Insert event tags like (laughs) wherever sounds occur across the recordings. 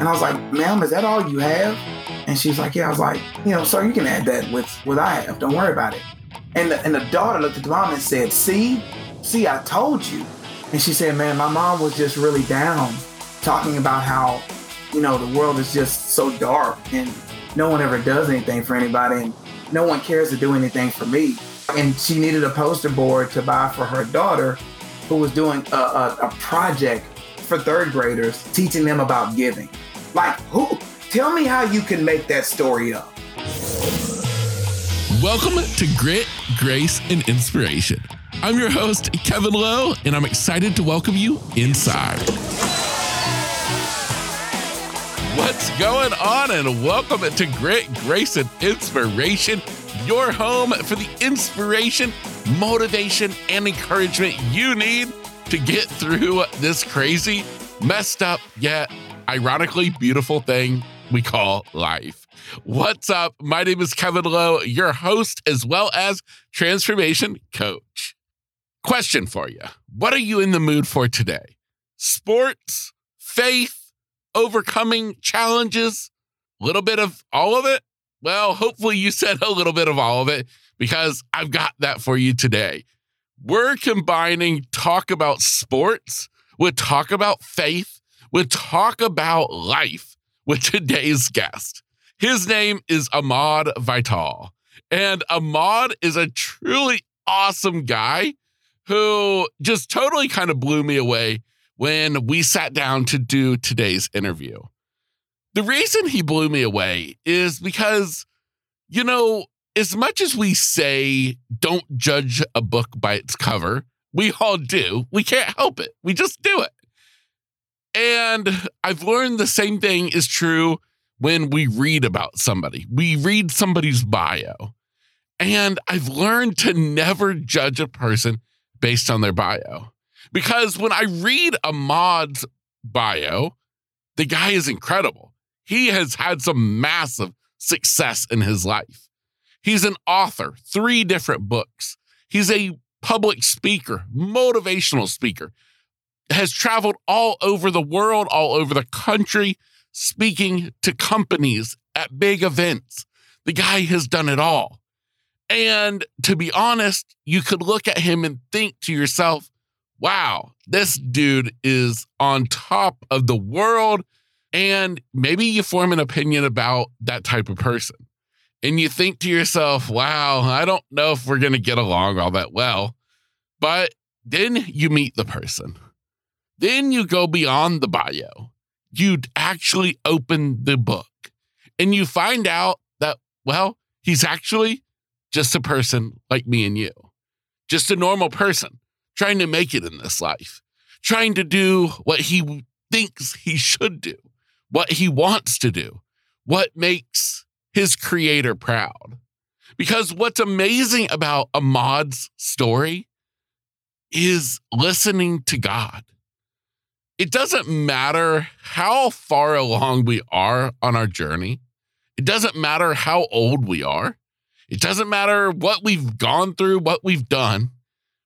And I was like, ma'am, is that all you have? And she's like, yeah. I was like, you know, sir, you can add that with what I have. Don't worry about it. And the, and the daughter looked at the mom and said, see, see, I told you. And she said, man, my mom was just really down talking about how, you know, the world is just so dark and no one ever does anything for anybody and no one cares to do anything for me. And she needed a poster board to buy for her daughter who was doing a, a, a project for third graders, teaching them about giving. Like, who? Tell me how you can make that story up. Welcome to Grit, Grace, and Inspiration. I'm your host, Kevin Lowe, and I'm excited to welcome you inside. What's going on? And welcome to Grit, Grace, and Inspiration, your home for the inspiration, motivation, and encouragement you need to get through this crazy, messed up, yet ironically beautiful thing we call life. What's up? My name is Kevin Lowe, your host as well as transformation coach. Question for you What are you in the mood for today? Sports, faith, overcoming challenges, a little bit of all of it? Well, hopefully you said a little bit of all of it because I've got that for you today. We're combining talk about sports with talk about faith, with talk about life with today's guest. His name is Ahmard Vital. And Ahmard is a truly awesome guy who just totally kind of blew me away when we sat down to do today's interview. The reason he blew me away is because, you know, as much as we say don't judge a book by its cover, we all do. We can't help it. We just do it. And I've learned the same thing is true when we read about somebody. We read somebody's bio. And I've learned to never judge a person based on their bio. Because when I read Ahmard's bio, the guy is incredible. He has had some massive success in his life. He's an author, three different books. He's a public speaker, motivational speaker, has traveled all over the world, all over the country, speaking to companies at big events. The guy has done it all. And to be honest, you could look at him and think to yourself, wow, this dude is on top of the world. And maybe you form an opinion about that type of person and you think to yourself, wow, I don't know if we're going to get along all that well. But then you meet the person. Then you go beyond the bio. You actually open the book and you find out that, well, he's actually just a person like me and you, just a normal person trying to make it in this life, trying to do what he thinks he should do, what he wants to do, what makes his creator proud. Because what's amazing about Ahmard's story is listening to God. It doesn't matter how far along we are on our journey. It doesn't matter how old we are. It doesn't matter what we've gone through, what we've done.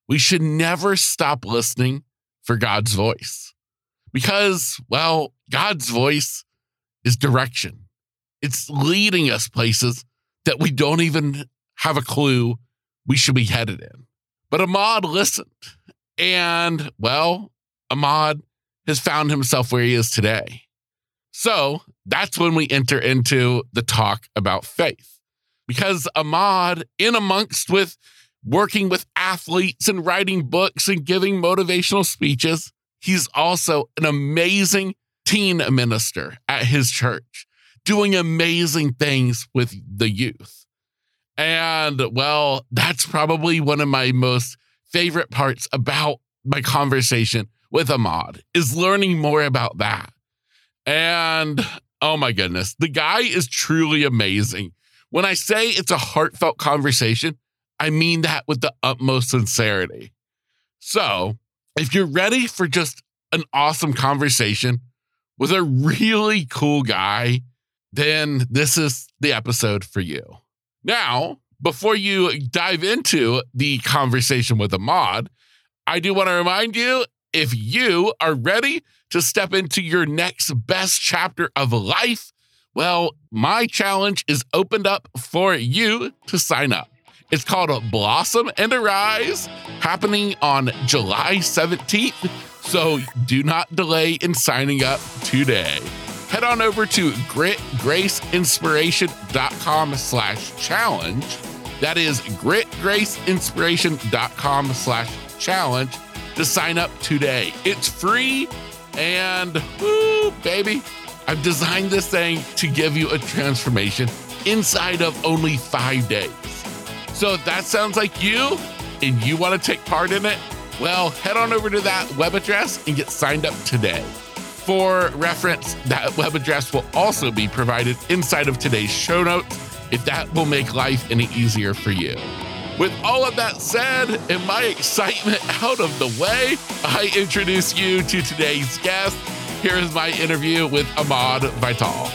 We should never stop listening for God's voice because, well, God's voice is direction. It's leading us places that we don't even have a clue we should be headed in. But Ahmard listened. And, well, Ahmard has found himself where he is today. So that's when we enter into the talk about faith. Because Ahmard, in amongst with working with athletes and writing books and giving motivational speeches, he's also an amazing teen minister at his church doing amazing things with the youth. And well, that's probably one of my most favorite parts about my conversation with Ahmard is learning more about that. And oh my goodness, the guy is truly amazing. When I say it's a heartfelt conversation, I mean that with the utmost sincerity. So, if you're ready for just an awesome conversation with a really cool guy then this is the episode for you. Now, before you dive into the conversation with Ahmard, I do want to remind you if you are ready to step into your next best chapter of life? Well, my challenge is opened up for you to sign up. It's called Blossom and Arise, happening on July 17th. So do not delay in signing up today. Head on over to gritgraceinspiration.com slash challenge. That is gritgraceinspiration.com slash challenge to sign up today. It's free and woo, baby, I've designed this thing to give you a transformation inside of only five days. So if that sounds like you and you want to take part in it, well, head on over to that web address and get signed up today. For reference, that web address will also be provided inside of today's show notes if that will make life any easier for you. With all of that said and my excitement out of the way, I introduce you to today's guest. Here is my interview with Ahmard Vital.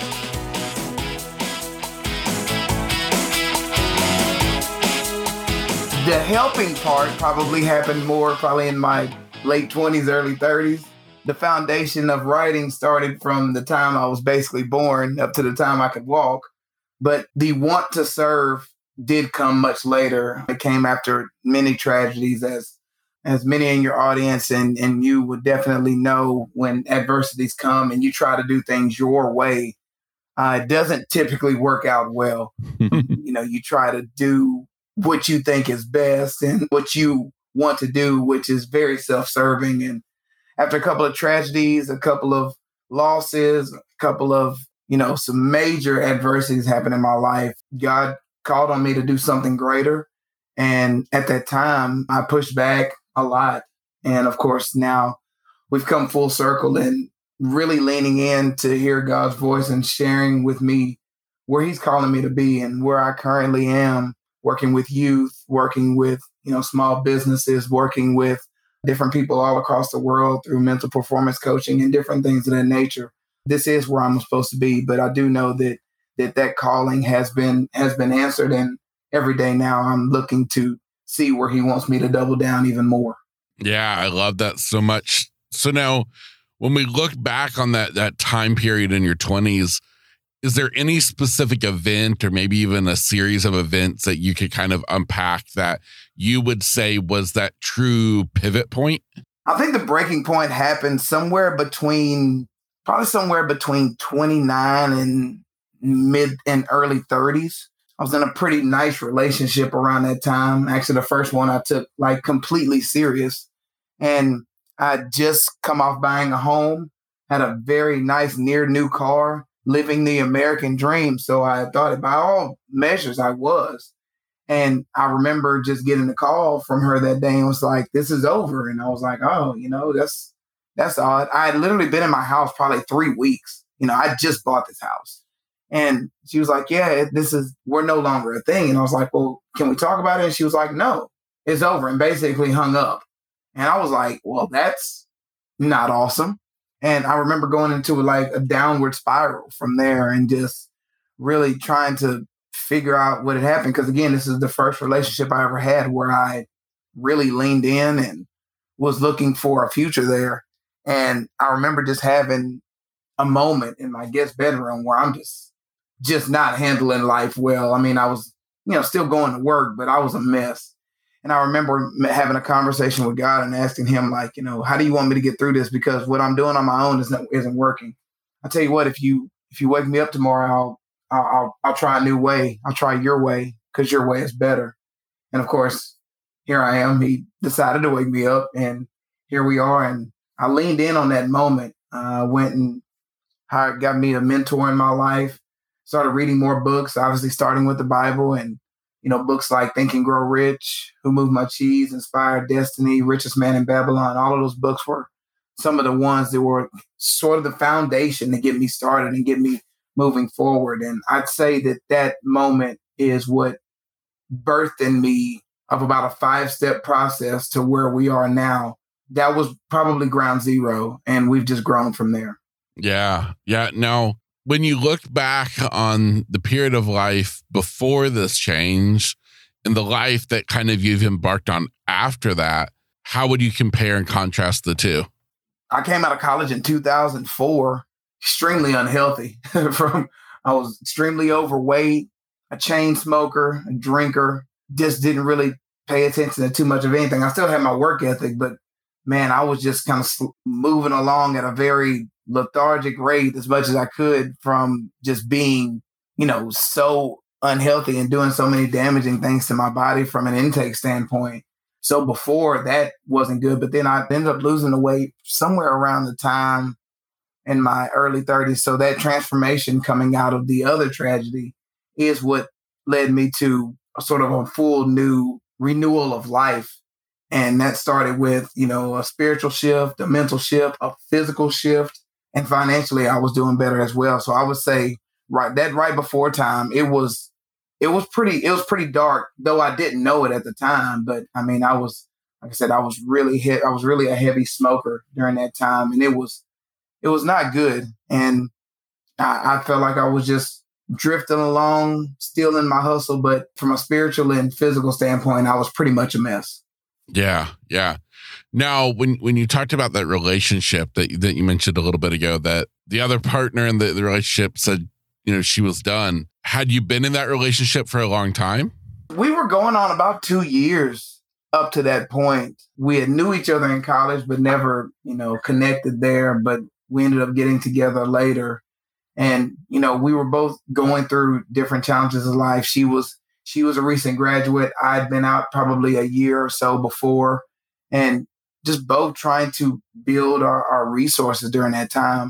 The helping part probably happened more probably in my late 20s, early 30s. The foundation of writing started from the time I was basically born up to the time I could walk. But the want to serve did come much later. It came after many tragedies, as as many in your audience and and you would definitely know when adversities come and you try to do things your way. Uh, it doesn't typically work out well. (laughs) you know, you try to do what you think is best and what you want to do, which is very self-serving. And after a couple of tragedies, a couple of losses, a couple of you know some major adversities happen in my life, God called on me to do something greater. And at that time, I pushed back a lot. And of course, now we've come full circle and really leaning in to hear God's voice and sharing with me where He's calling me to be and where I currently am working with youth, working with, you know, small businesses, working with different people all across the world through mental performance coaching and different things of that nature. This is where I'm supposed to be, but I do know that that that calling has been has been answered and every day now I'm looking to see where he wants me to double down even more. Yeah, I love that so much. So now when we look back on that that time period in your 20s, is there any specific event or maybe even a series of events that you could kind of unpack that you would say was that true pivot point? I think the breaking point happened somewhere between probably somewhere between 29 and mid and early 30s. I was in a pretty nice relationship around that time. Actually, the first one I took like completely serious. And I just come off buying a home, had a very nice near new car, living the American dream. So I thought by all measures I was. And I remember just getting a call from her that day and was like, this is over. And I was like, oh, you know, that's that's odd. I had literally been in my house probably three weeks. You know, I just bought this house. And she was like, Yeah, this is, we're no longer a thing. And I was like, Well, can we talk about it? And she was like, No, it's over. And basically hung up. And I was like, Well, that's not awesome. And I remember going into like a downward spiral from there and just really trying to figure out what had happened. Cause again, this is the first relationship I ever had where I really leaned in and was looking for a future there. And I remember just having a moment in my guest bedroom where I'm just just not handling life well. I mean, I was, you know, still going to work, but I was a mess. And I remember having a conversation with God and asking Him, like, you know, how do you want me to get through this? Because what I'm doing on my own isn't isn't working. I tell you what, if you if you wake me up tomorrow, I'll I'll I'll, I'll try a new way. I'll try your way because your way is better. And of course, here I am. He decided to wake me up, and here we are. And I leaned in on that moment. Uh, went and hired, got me a mentor in my life started reading more books, obviously starting with the Bible and, you know, books like Think and Grow Rich, Who Moved My Cheese, Inspired Destiny, Richest Man in Babylon. All of those books were some of the ones that were sort of the foundation to get me started and get me moving forward. And I'd say that that moment is what birthed in me of about a five step process to where we are now. That was probably ground zero, and we've just grown from there. Yeah. Yeah. Now, when you look back on the period of life before this change and the life that kind of you've embarked on after that, how would you compare and contrast the two? I came out of college in 2004, extremely unhealthy. (laughs) From I was extremely overweight, a chain smoker, a drinker, just didn't really pay attention to too much of anything. I still had my work ethic, but man, I was just kind of moving along at a very lethargic rate as much as I could from just being, you know, so unhealthy and doing so many damaging things to my body from an intake standpoint. So before that wasn't good, but then I ended up losing the weight somewhere around the time in my early 30s. So that transformation coming out of the other tragedy is what led me to sort of a full new renewal of life. And that started with, you know, a spiritual shift, a mental shift, a physical shift, and financially I was doing better as well. So I would say right that right before time, it was it was pretty it was pretty dark, though I didn't know it at the time. But I mean, I was like I said, I was really hit. I was really a heavy smoker during that time, and it was it was not good. And I, I felt like I was just drifting along, still in my hustle, but from a spiritual and physical standpoint, I was pretty much a mess. Yeah, yeah. Now, when when you talked about that relationship that that you mentioned a little bit ago, that the other partner in the, the relationship said, you know, she was done. Had you been in that relationship for a long time? We were going on about two years up to that point. We had knew each other in college, but never, you know, connected there. But we ended up getting together later. And, you know, we were both going through different challenges of life. She was she was a recent graduate. I'd been out probably a year or so before. And just both trying to build our, our resources during that time.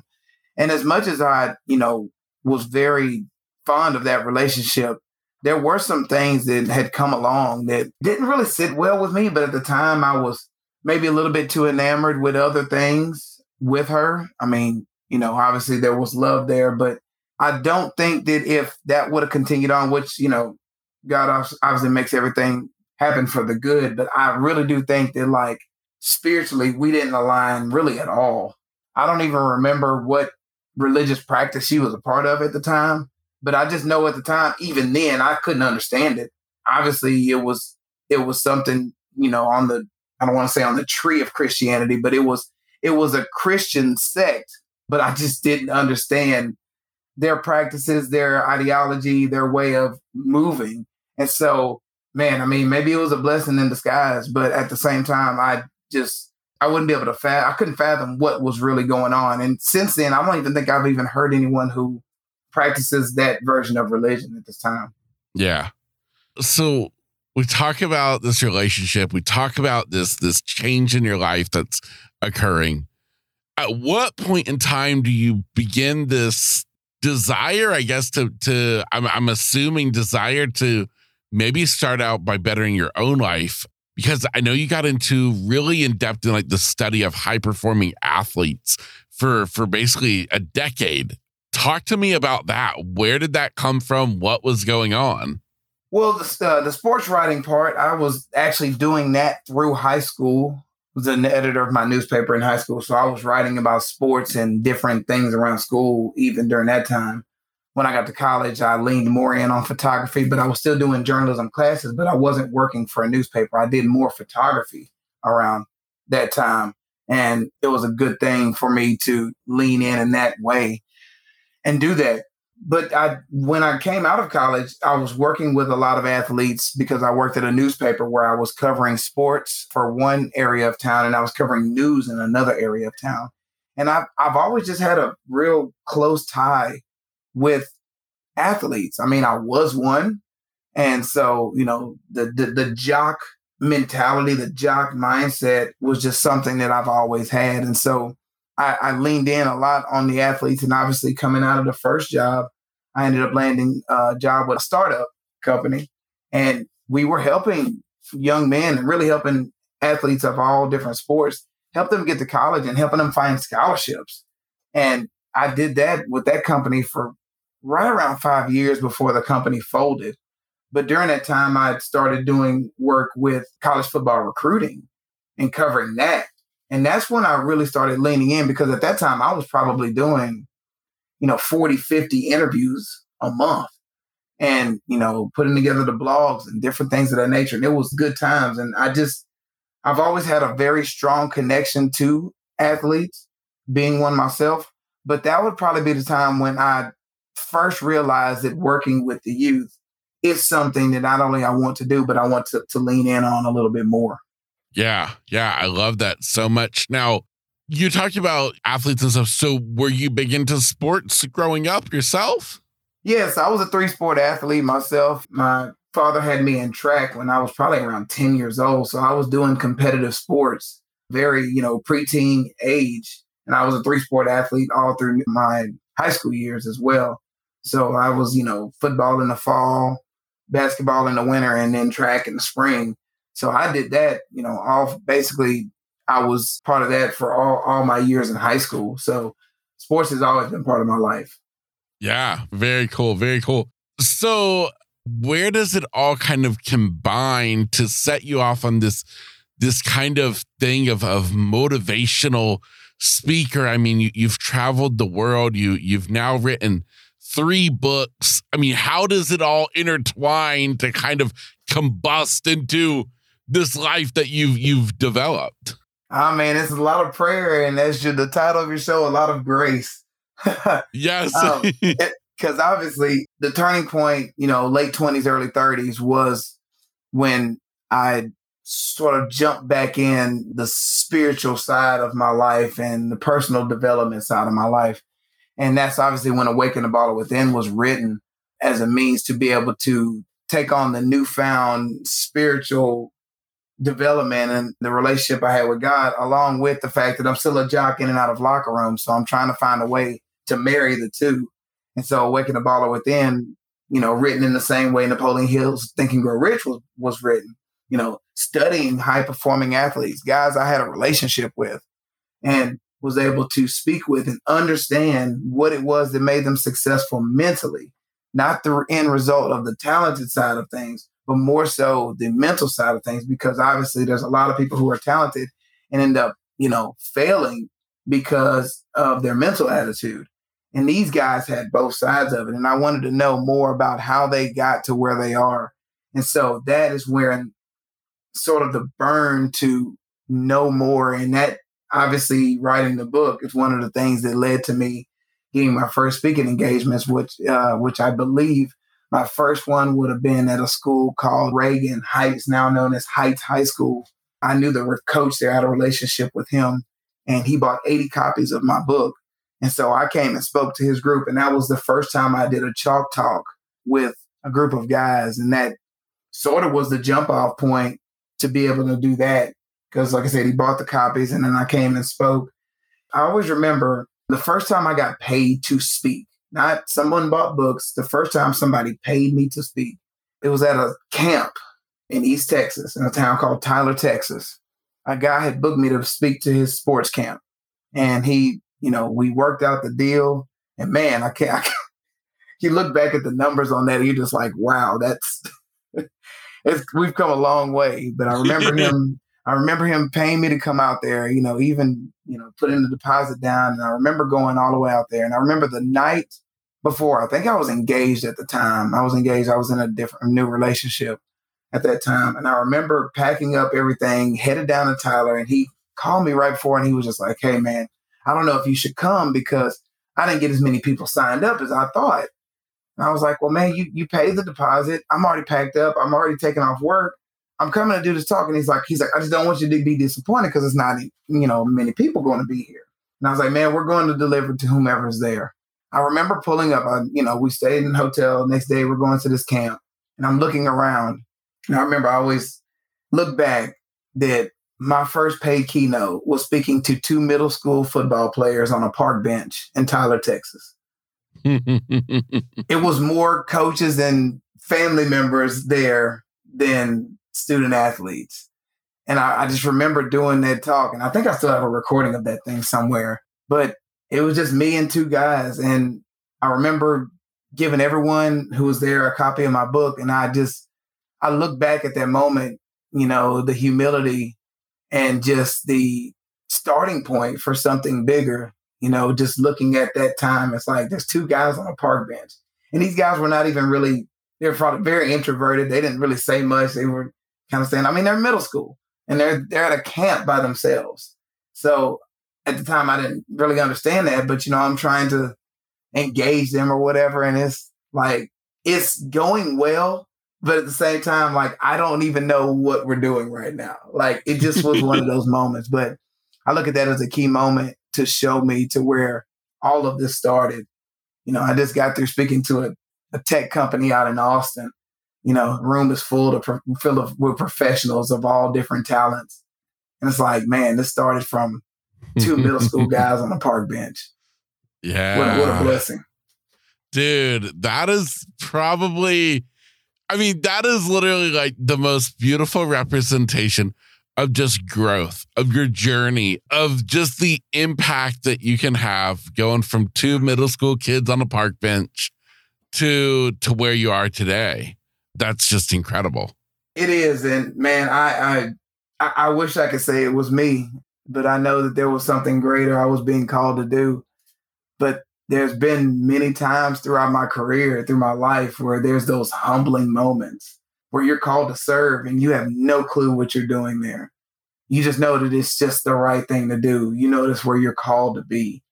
And as much as I, you know, was very fond of that relationship, there were some things that had come along that didn't really sit well with me. But at the time, I was maybe a little bit too enamored with other things with her. I mean, you know, obviously there was love there, but I don't think that if that would have continued on, which, you know, God obviously makes everything happen for the good, but I really do think that, like, spiritually, we didn't align really at all. I don't even remember what religious practice she was a part of at the time, but I just know at the time, even then, I couldn't understand it. Obviously, it was it was something you know on the I don't want to say on the tree of Christianity, but it was it was a Christian sect, but I just didn't understand their practices, their ideology, their way of moving. And so, man, I mean, maybe it was a blessing in disguise, but at the same time, I just I wouldn't be able to fathom. I couldn't fathom what was really going on. And since then, I don't even think I've even heard anyone who practices that version of religion at this time. Yeah. So we talk about this relationship. We talk about this this change in your life that's occurring. At what point in time do you begin this desire? I guess to to I'm I'm assuming desire to maybe start out by bettering your own life because I know you got into really in depth in like the study of high performing athletes for for basically a decade. Talk to me about that. Where did that come from? What was going on? Well, the uh, the sports writing part, I was actually doing that through high school. I was an editor of my newspaper in high school, so I was writing about sports and different things around school even during that time when I got to college, I leaned more in on photography, but I was still doing journalism classes, but I wasn't working for a newspaper. I did more photography around that time. And it was a good thing for me to lean in in that way and do that. But I, when I came out of college, I was working with a lot of athletes because I worked at a newspaper where I was covering sports for one area of town and I was covering news in another area of town. And I've, I've always just had a real close tie with athletes. I mean, I was one. And so, you know, the, the, the jock mentality, the jock mindset was just something that I've always had. And so I, I, leaned in a lot on the athletes. And obviously, coming out of the first job, I ended up landing a job with a startup company. And we were helping young men and really helping athletes of all different sports, help them get to college and helping them find scholarships. And I did that with that company for right around five years before the company folded. But during that time, I started doing work with college football recruiting and covering that. And that's when I really started leaning in because at that time I was probably doing, you know, 40, 50 interviews a month and, you know, putting together the blogs and different things of that nature. And it was good times. And I just, I've always had a very strong connection to athletes. being one myself. But that would probably be the time when I first realized that working with the youth is something that not only I want to do, but I want to, to lean in on a little bit more. Yeah, yeah, I love that so much. Now, you talked about athletes and stuff. So, were you big into sports growing up yourself? Yes, I was a three sport athlete myself. My father had me in track when I was probably around 10 years old. So, I was doing competitive sports, very, you know, preteen age. And I was a three sport athlete all through my high school years as well. So, I was, you know, football in the fall, basketball in the winter, and then track in the spring. So I did that, you know, all basically I was part of that for all, all my years in high school. So sports has always been part of my life. Yeah, very cool. Very cool. So where does it all kind of combine to set you off on this this kind of thing of of motivational speaker? I mean, you, you've traveled the world. You you've now written three books. I mean, how does it all intertwine to kind of combust into this life that you've you've developed? I mean, it's a lot of prayer, and that's just the title of your show, a lot of grace. (laughs) yes, because um, (laughs) obviously the turning point, you know, late twenties, early thirties, was when I sort of jumped back in the spiritual side of my life and the personal development side of my life. And that's obviously when Awaken the Baller Within was written as a means to be able to take on the newfound spiritual development and the relationship I had with God, along with the fact that I'm still a jock in and out of locker rooms. So I'm trying to find a way to marry the two. And so Awaken the Baller Within, you know, written in the same way Napoleon Hill's Think and Grow Rich was, was written, you know, studying high performing athletes, guys I had a relationship with and was able to speak with and understand what it was that made them successful mentally, not the end result of the talented side of things, but more so the mental side of things, because obviously there's a lot of people who are talented and end up, you know, failing because of their mental attitude. And these guys had both sides of it. And I wanted to know more about how they got to where they are. And so that is where sort of the burn to know more. And that obviously writing the book is one of the things that led to me getting my first speaking engagements, which uh, which I believe my first one would have been at a school called Reagan Heights, now known as Heights High School. I knew the coach there, I had a relationship with him, and he bought 80 copies of my book. And so I came and spoke to his group, and that was the first time I did a chalk talk with a group of guys. And that sort of was the jump off point to be able to do that. Because, like I said, he bought the copies, and then I came and spoke. I always remember the first time I got paid to speak not someone bought books. The first time somebody paid me to speak, it was at a camp in East Texas, in a town called Tyler, Texas. A guy had booked me to speak to his sports camp. And he, you know, we worked out the deal. And man, I can't, (laughs) I can't you look back at the numbers on that, you're just like, wow, that's, (laughs) it's, we've come a long way. But I remember (laughs) him I remember him paying me to come out there, you know, even, you know, putting the deposit down. And I remember going all the way out there. And I remember the night before, I think I was engaged at the time. I was engaged. I was in a different, new relationship at that time. And I remember packing up everything, headed down to Tyler, and he called me right before and he was just like, hey, man, I don't know if you should come because I didn't get as many people signed up as I thought. And I was like, well, man, you, you paid the deposit. I'm already packed up. I'm already taking off work. I'm coming to do this talk. And he's like, he's like, I just don't want you to be disappointed because it's not, you know, many people going to be here. And I was like, man, we're going to deliver to whomever's there. I remember pulling up, I, you know, we stayed in a hotel. Next day, we're going to this camp and I'm looking around. And I remember I always look back that my first paid keynote was speaking to two middle school football players on a park bench in Tyler, Texas. (laughs) it was more coaches and family members there than student athletes. And I, I, just remember doing that talk, and I think I still have a recording of that thing somewhere. But it was just me and two guys, and I remember giving everyone who was there a copy of my book, and I just I look back at that moment, you know, the humility and just the starting point for something bigger. You know, just looking at that time, it's like there's two guys on a park bench, and these guys were not even really they were very introverted. They didn't really say much. They were kind of saying, I mean, they're middle school and they're they're at a camp by themselves. So at the time I didn't really understand that, but you know, I'm trying to engage them or whatever. And it's like, it's going well, but at the same time, like, I don't even know what we're doing right now. Like, it just was one of (laughs) those moments. But I look at that as a key moment to show me to where all of this started. You know, I just got through speaking to a, a tech company out in Austin. You know, room is full of full of with professionals of all different talents, and it's like, man, this started from two (laughs) middle school guys on a park bench. Yeah, what, what a blessing, dude. That is probably, I mean, that is literally like the most beautiful representation of just growth, of your journey, of just the impact that you can have going from two middle school kids on a park bench to to where you are today. That's just incredible. It is, and man, I I I wish I could say it was me, but I know that there was something greater I was being called to do. But there's been many times throughout my career, through my life, where there's those humbling moments where you're called to serve and you have no clue what you're doing there. You just know that it's just the right thing to do. You notice where you're called to be.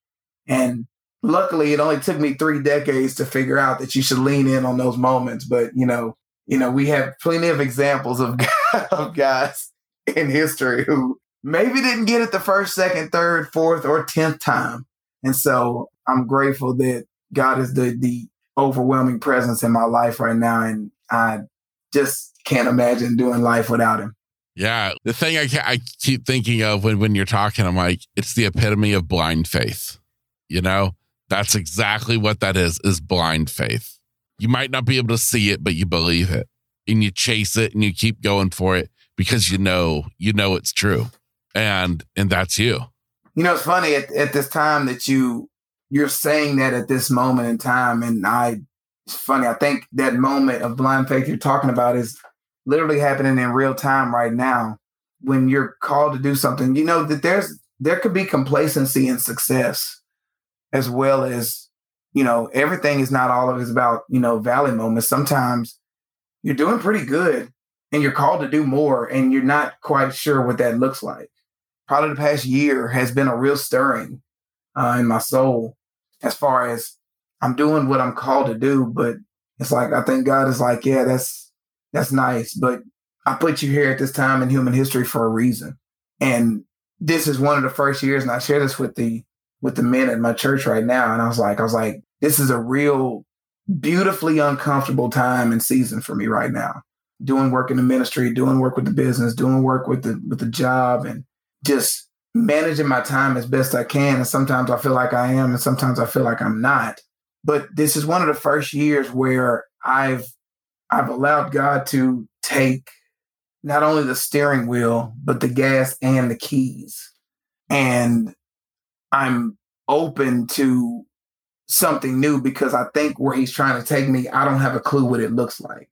And luckily it only took me three decades to figure out that you should lean in on those moments. But you know, you know, we have plenty of examples of, (laughs) of guys in history who maybe didn't get it the first, second, third, fourth, or tenth time. And so I'm grateful that God is the the overwhelming presence in my life right now. And I just can't imagine doing life without him. Yeah. The thing I, I keep thinking of when, when you're talking, I'm like, it's the epitome of blind faith. You know, that's exactly what that is, is blind faith. You might not be able to see it, but you believe it and you chase it and you keep going for it because you know, you know, it's true. And, and that's you. You know, it's funny at, at this time that you, you're saying that at this moment in time. And I it's funny. I think that moment of blind faith you're talking about is literally happening in real time right now. When you're called to do something, you know that there's there could be complacency in success, as well as you know everything is not all of it is about you know valley moments. Sometimes you're doing pretty good, and you're called to do more, and you're not quite sure what that looks like. Probably the past year has been a real stirring uh, in my soul as far as I'm doing what I'm called to do, but it's like I think God is like, yeah, that's that's nice, but I put you here at this time in human history for a reason. And this is one of the first years, and I share this with the with the men at my church right now. And I was like, I was like, this is a real beautifully uncomfortable time and season for me right now. Doing work in the ministry, doing work with the business, doing work with the with the job, and just managing my time as best I can. And sometimes I feel like I am, and sometimes I feel like I'm not. But this is one of the first years where I've I've allowed God to take not only the steering wheel, but the gas and the keys. And I'm open to something new because I think where he's trying to take me, I don't have a clue what it looks like.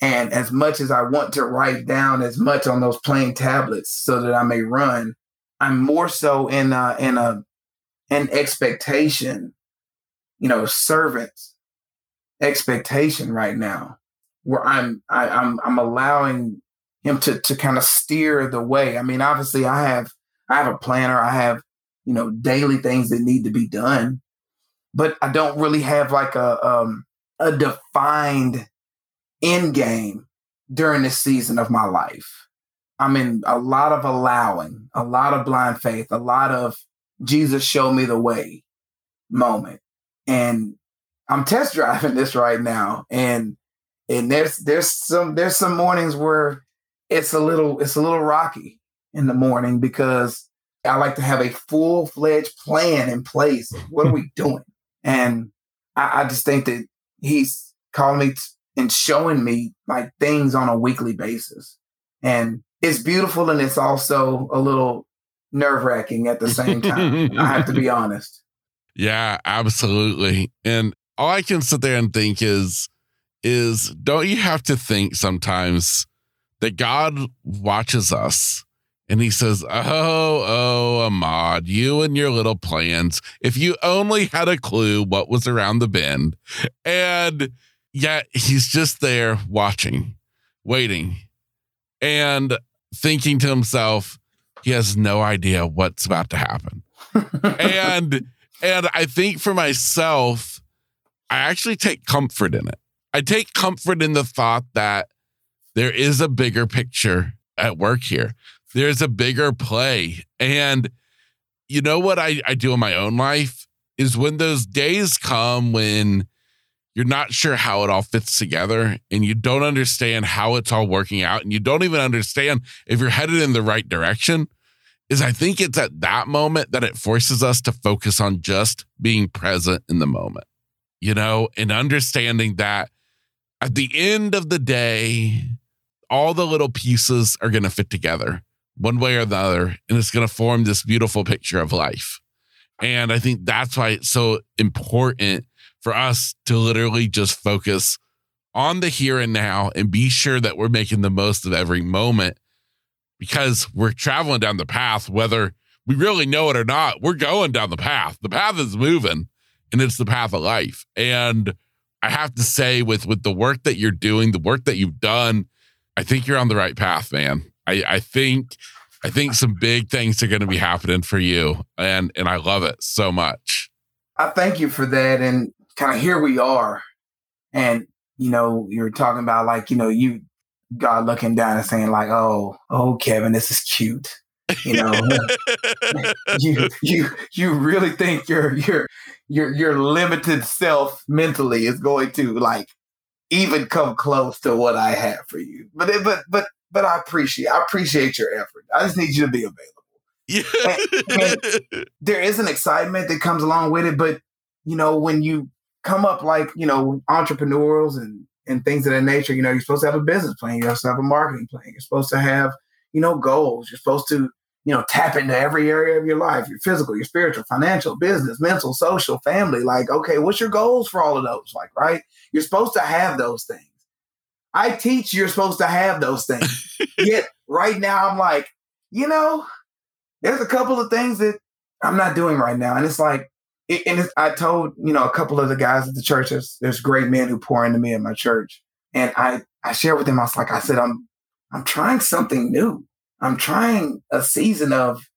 And as much as I want to write down as much on those plain tablets so that I may run, I'm more so in a, in a an expectation you know, servant's expectation right now, where I'm I, I'm I'm allowing him to to kind of steer the way. I mean, obviously, I have I have a planner. I have you know daily things that need to be done, but I don't really have like a um, a defined end game during this season of my life. I'm in a lot of allowing, a lot of blind faith, a lot of Jesus show me the way moment and I'm test (laughs) driving this right now, and and there's there's some there's some mornings where it's a little it's a little rocky in the morning because I like to have a full fledged plan in place. What are we (laughs) doing? And I, I just think that he's calling me t- and showing me like things on a weekly basis, and it's beautiful and it's also a little nerve wracking at the same time. I have to be (laughs) honest. Yeah, absolutely. And all I can sit there and think is, is don't you have to think sometimes that God watches us and he says, Oh, oh, Ahmard, you and your little plans. If you only had a clue what was around the bend. And yet he's just there watching, waiting, and thinking to himself, he has no idea what's about to happen. (laughs) and and I think for myself, I actually take comfort in it. I take comfort in the thought that there is a bigger picture at work here. There's a bigger play. And you know what I, I do in my own life is when those days come when you're not sure how it all fits together and you don't understand how it's all working out and you don't even understand if you're headed in the right direction is I think it's at that moment that it forces us to focus on just being present in the moment, you know, and understanding that at the end of the day, all the little pieces are going to fit together one way or the other, and it's going to form this beautiful picture of life. And I think that's why it's so important for us to literally just focus on the here and now and be sure that we're making the most of every moment because we're traveling down the path, whether we really know it or not. We're going down the path. The path is moving and it's the path of life. And I have to say, with with the work that you're doing, the work that you've done, I think you're on the right path, man. I, I think I think some big things are going to be happening for you, and and I love it so much. I thank you for that, and kind of here we are, and you know you're talking about like you know you God looking down and saying like, oh oh Kevin, this is cute. You know, (laughs) you you you really think your your your your limited self mentally is going to like even come close to what I have for you. But but but but I appreciate I appreciate your effort. I just need you to be available. Yeah. and, (laughs) and there is an excitement that comes along with it, but you know, when you come up like, you know, entrepreneurs and and things of that nature, you know, you're supposed to have a business plan, you're supposed to have a marketing plan, you're supposed to have, you know, goals, you're supposed to, you know, tap into every area of your life, your physical, your spiritual, financial, business, mental, social, family. Like, okay, what's your goals for all of those? Like, right? You're supposed to have those things. I teach you're supposed to have those things. (laughs) Yet right now I'm like, you know, there's a couple of things that I'm not doing right now. And it's like, it, and it's, I told, you know, a couple of the guys at the church, there's, there's great men who pour into me in my church. And I, I shared with them, I was like, I said, I'm, I'm trying something new. I'm trying a season of,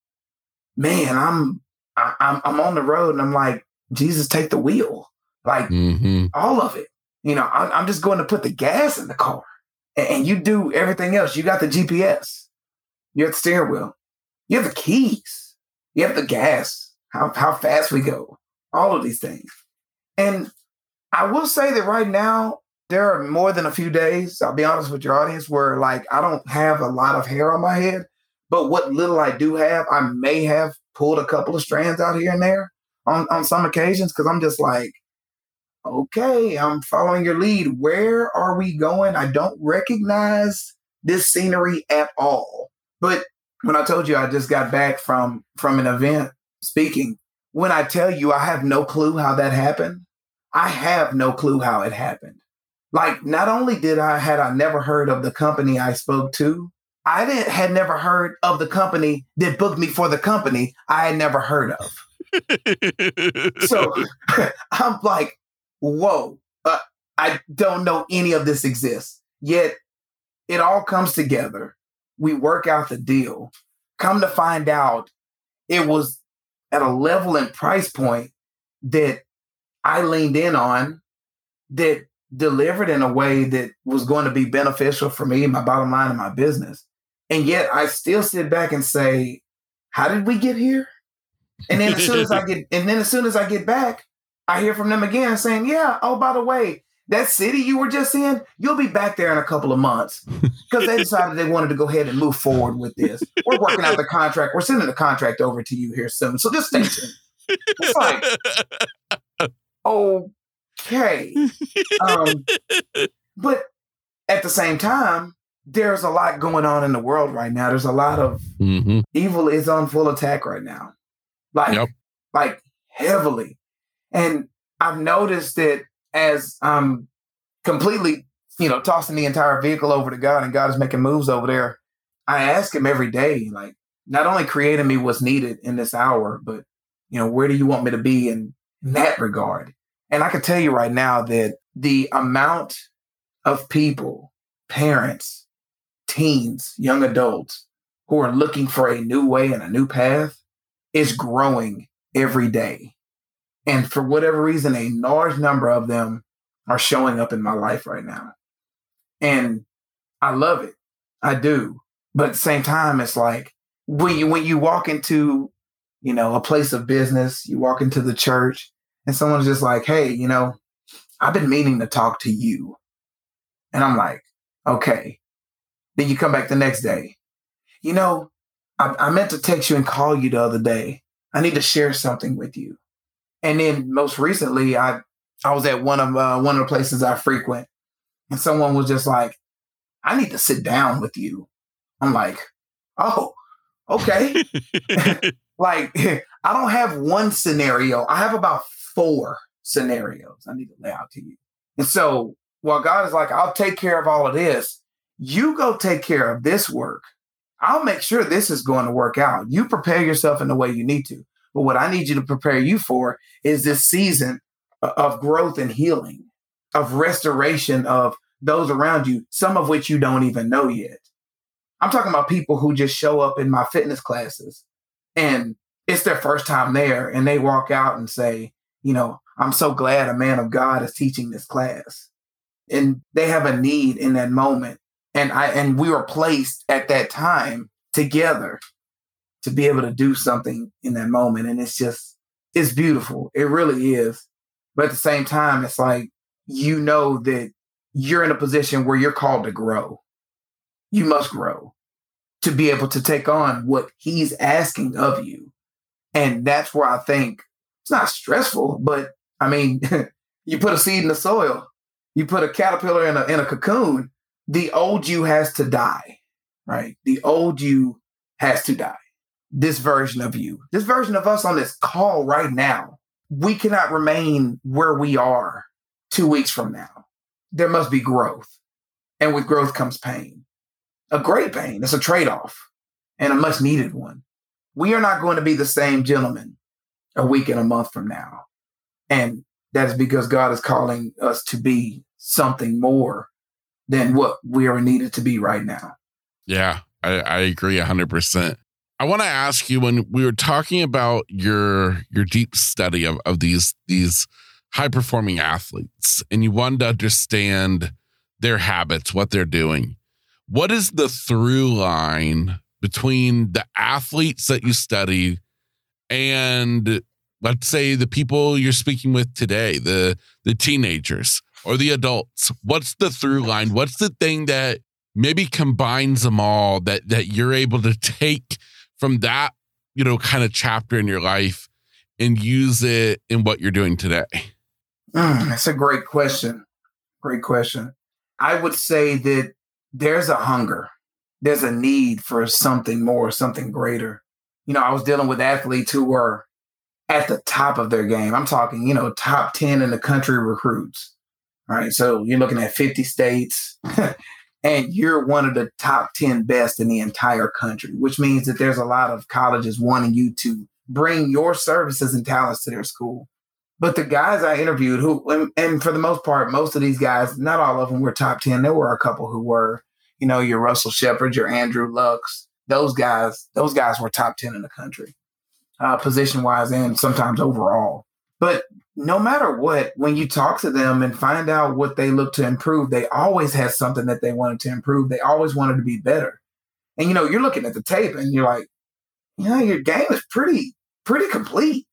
man, I'm, I, am i I'm on the road and I'm like, Jesus, take the wheel. Like mm-hmm. all of it. You know, I'm, just going to put the gas in the car. And, and you do everything else. You got the GPS, you have the steering wheel, you have the keys, you have the gas, how, how fast we go, all of these things. And I will say that right now, there are more than a few days, I'll be honest with your audience, where like I don't have a lot of hair on my head, but what little I do have, I may have pulled a couple of strands out here and there on, on some occasions because I'm just like, okay, I'm following your lead. Where are we going? I don't recognize this scenery at all. But when I told you I just got back from from an event speaking, when I tell you I have no clue how that happened, I have no clue how it happened. Like not only did I had I never heard of the company I spoke to, I didn't had never heard of the company that booked me for the company I had never heard of. (laughs) so (laughs) I'm like, whoa, uh, I don't know any of this exists. Yet it all comes together. We work out the deal. Come to find out, it was at a level and price point that I leaned in on that delivered in a way that was going to be beneficial for me, my bottom line, and my business. And yet I still sit back and say, how did we get here? And then as soon as I (laughs) get and then as soon as I get back, I hear from them again saying, Yeah, oh, by the way, that city you were just in, you'll be back there in a couple of months (laughs) because they decided they wanted to go ahead and move forward with this. We're working out the contract. We're sending the contract over to you here soon. So just stay tuned. It's like, okay. Um, but at the same time, there's a lot going on in the world right now. There's a lot of mm-hmm. evil is on full attack right now. Like, yep. like heavily. And I've noticed that as I'm completely, you know, tossing the entire vehicle over to God and God is making moves over there, I ask him every day, like, not only creating me what's needed in this hour, but, you know, where do you want me to be in, in that regard? And I can tell you right now that the amount of people, parents, teens, young adults who are looking for a new way and a new path is growing every day. And for whatever reason, a large number of them are showing up in my life right now. And I love it. I do. But at the same time, it's like when you when you walk into, you know, a place of business, you walk into the church, and someone's just like, hey, you know, I've been meaning to talk to you. And I'm like, okay. Then you come back the next day. You know, I, I meant to text you and call you the other day. I need to share something with you. And then most recently, I I was at one of uh, one of the places I frequent, and someone was just like, "I need to sit down with you." I'm like, "Oh, okay." (laughs) (laughs) like (laughs) I don't have one scenario. I have about four scenarios I need to lay out to you. And so while God is like, I'll take care of all of this, you go take care of this work. I'll make sure this is going to work out. You prepare yourself in the way you need to. But what I need you to prepare you for is this season of growth and healing, of restoration of those around you, some of which you don't even know yet. I'm talking about people who just show up in my fitness classes and it's their first time there and they walk out and say, you know, I'm so glad a man of God is teaching this class. And they have a need in that moment. And I and we were placed at that time together to be able to do something in that moment. And it's just it's beautiful. It really is. But at the same time, it's like you know that you're in a position where you're called to grow. You must grow to be able to take on what he's asking of you. And that's where I think it's not stressful, but I mean, (laughs) you put a seed in the soil, you put a caterpillar in a in a cocoon, the old you has to die, right? The old you has to die. This version of you, this version of us on this call right now, we cannot remain where we are two weeks from now. There must be growth. And with growth comes pain. A great pain. It's a trade off and a much needed one. We are not going to be the same gentleman a week and a month from now. And that's because God is calling us to be something more than what we are needed to be right now. Yeah, I, I agree 100%. I want to ask you when we were talking about your your deep study of, of these these high performing athletes and you wanted to understand their habits, what they're doing. What is the through line between the athletes that you study and let's say the people you're speaking with today, the the teenagers or the adults? What's the through line? What's the thing that maybe combines them all that that you're able to take from that, you know, kind of chapter in your life and use it in what you're doing today? Mm, that's a great question. Great question. I would say that there's a hunger, there's a need for something more, something greater. You know, I was dealing with athletes who were at the top of their game. I'm talking, you know, top 10 in the country recruits. Right. So you're looking at 50 states (laughs) and you're one of the top 10 best in the entire country, which means that there's a lot of colleges wanting you to bring your services and talents to their school. But the guys I interviewed, who, and for the most part, most of these guys, not all of them were top 10. There were a couple who were, you know, your Russell Shepard, your Andrew Lucks, those guys, those guys were top 10 in the country uh, position wise and sometimes overall. But no matter what, when you talk to them and find out what they look to improve, they always had something that they wanted to improve. They always wanted to be better. And you know, you're looking at the tape and you're like, you know, your game is pretty, pretty complete.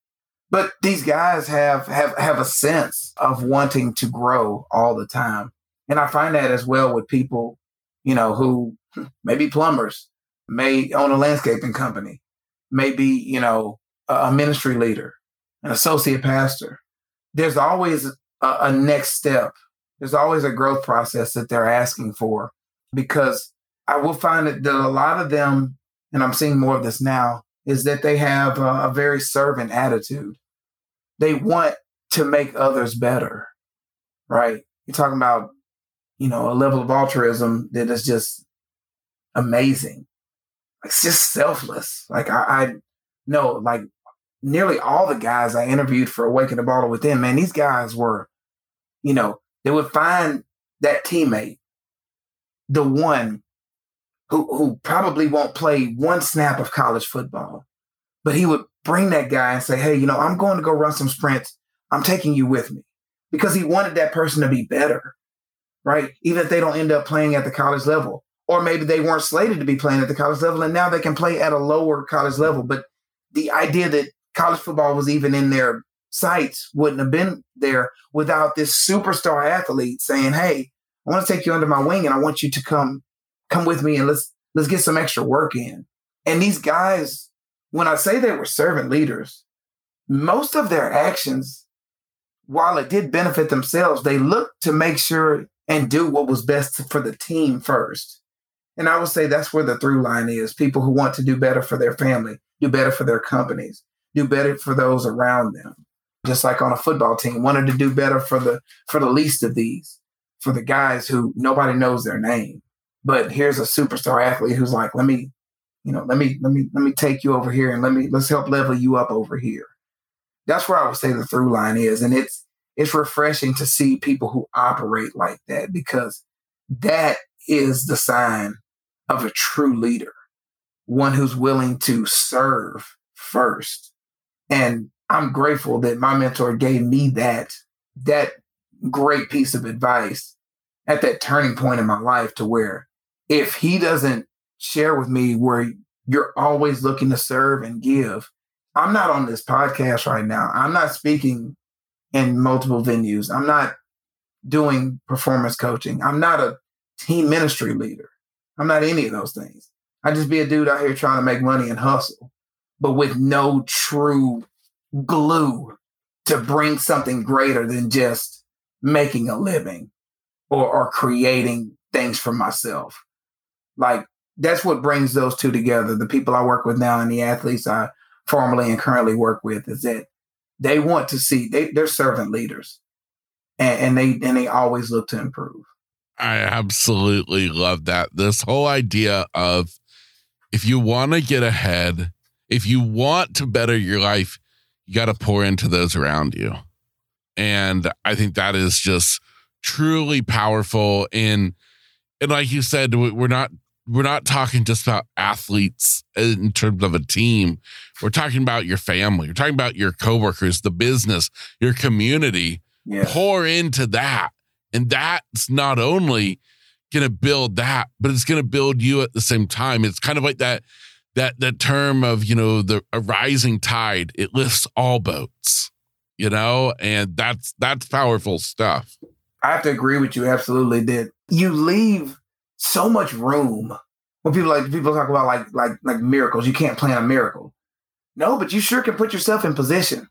But these guys have have have a sense of wanting to grow all the time. And I find that as well with people, you know, who (laughs) may be plumbers, may own a landscaping company, maybe, you know, a ministry leader, an associate pastor. There's always a, a next step. There's always a growth process that they're asking for because I will find that, a lot of them, and I'm seeing more of this now, is that they have a, a very servant attitude. They want to make others better, right? You're talking about, you know, a level of altruism that is just amazing it's just selfless. Like I, I know, like nearly all the guys I interviewed for Awaken the Baller Within, man, these guys were, you know, they would find that teammate, the one who, who probably won't play one snap of college football, but he would bring that guy and say, Hey, you know, I'm going to go run some sprints. I'm taking you with me because he wanted that person to be better, right? Even if they don't end up playing at the college level, or maybe they weren't slated to be playing at the college level and now they can play at a lower college level. But the idea that college football was even in their sights wouldn't have been there without this superstar athlete saying, Hey, I want to take you under my wing and I want you to come come with me and let's let's get some extra work in. And these guys, when I say they were servant leaders, most of their actions, while it did benefit themselves, they looked to make sure and do what was best for the team first. And I would say that's where the through line is. People who want to do better for their family, do better for their companies, do better for those around them. Just like on a football team, wanted to do better for the for the least of these, for the guys who nobody knows their name. But here's a superstar athlete who's like, let me, you know, let me let me let me take you over here and let me let's help level you up over here. That's where I would say the through line is. And it's it's refreshing to see people who operate like that because that is the sign of a true leader, one who's willing to serve first. And I'm grateful that my mentor gave me that that great piece of advice at that turning point in my life to where if he doesn't share with me where you're always looking to serve and give, I'm not on this podcast right now. I'm not speaking in multiple venues. I'm not doing performance coaching. I'm not a team ministry leader. I'm not any of those things. I just be a dude out here trying to make money and hustle, but with no true glue to bring something greater than just making a living or, or creating things for myself. Like that's what brings those two together. The people I work with now and the athletes I formerly and currently work with is that they want to see they, they're servant leaders and, and they and they always look to improve. I absolutely love that. This whole idea of if you want to get ahead, if you want to better your life, you got to pour into those around you. And I think that is just truly powerful in and like you said we're not we're not talking just about athletes in terms of a team. We're talking about your family. We're talking about your coworkers, the business, your community. Yeah. Pour into that. And that's not only going to build that, but it's going to build you at the same time. It's kind of like that that that term of, you know, the a rising tide. It lifts all boats, you know, and that's that's powerful stuff. I have to agree with you absolutely that you leave so much room when people like people talk about like like like miracles. You can't plan a miracle. No, but you sure can put yourself in position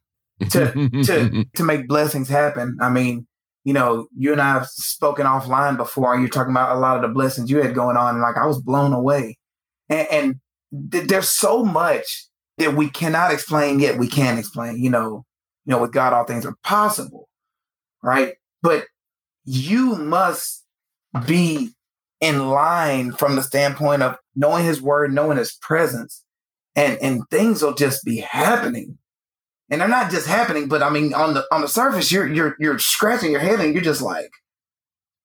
to to (laughs) to make blessings happen. I mean, you know, you and I have spoken offline before, and you're talking about a lot of the blessings you had going on, and like I was blown away. And, and th- there's so much that we cannot explain yet we can't explain. You know, you know, with God, all things are possible, right? But you must be in line from the standpoint of knowing his word, knowing his presence, and and things will just be happening. And they're not just happening, but I mean on the on the surface, you're you're you're scratching your head and you're just like,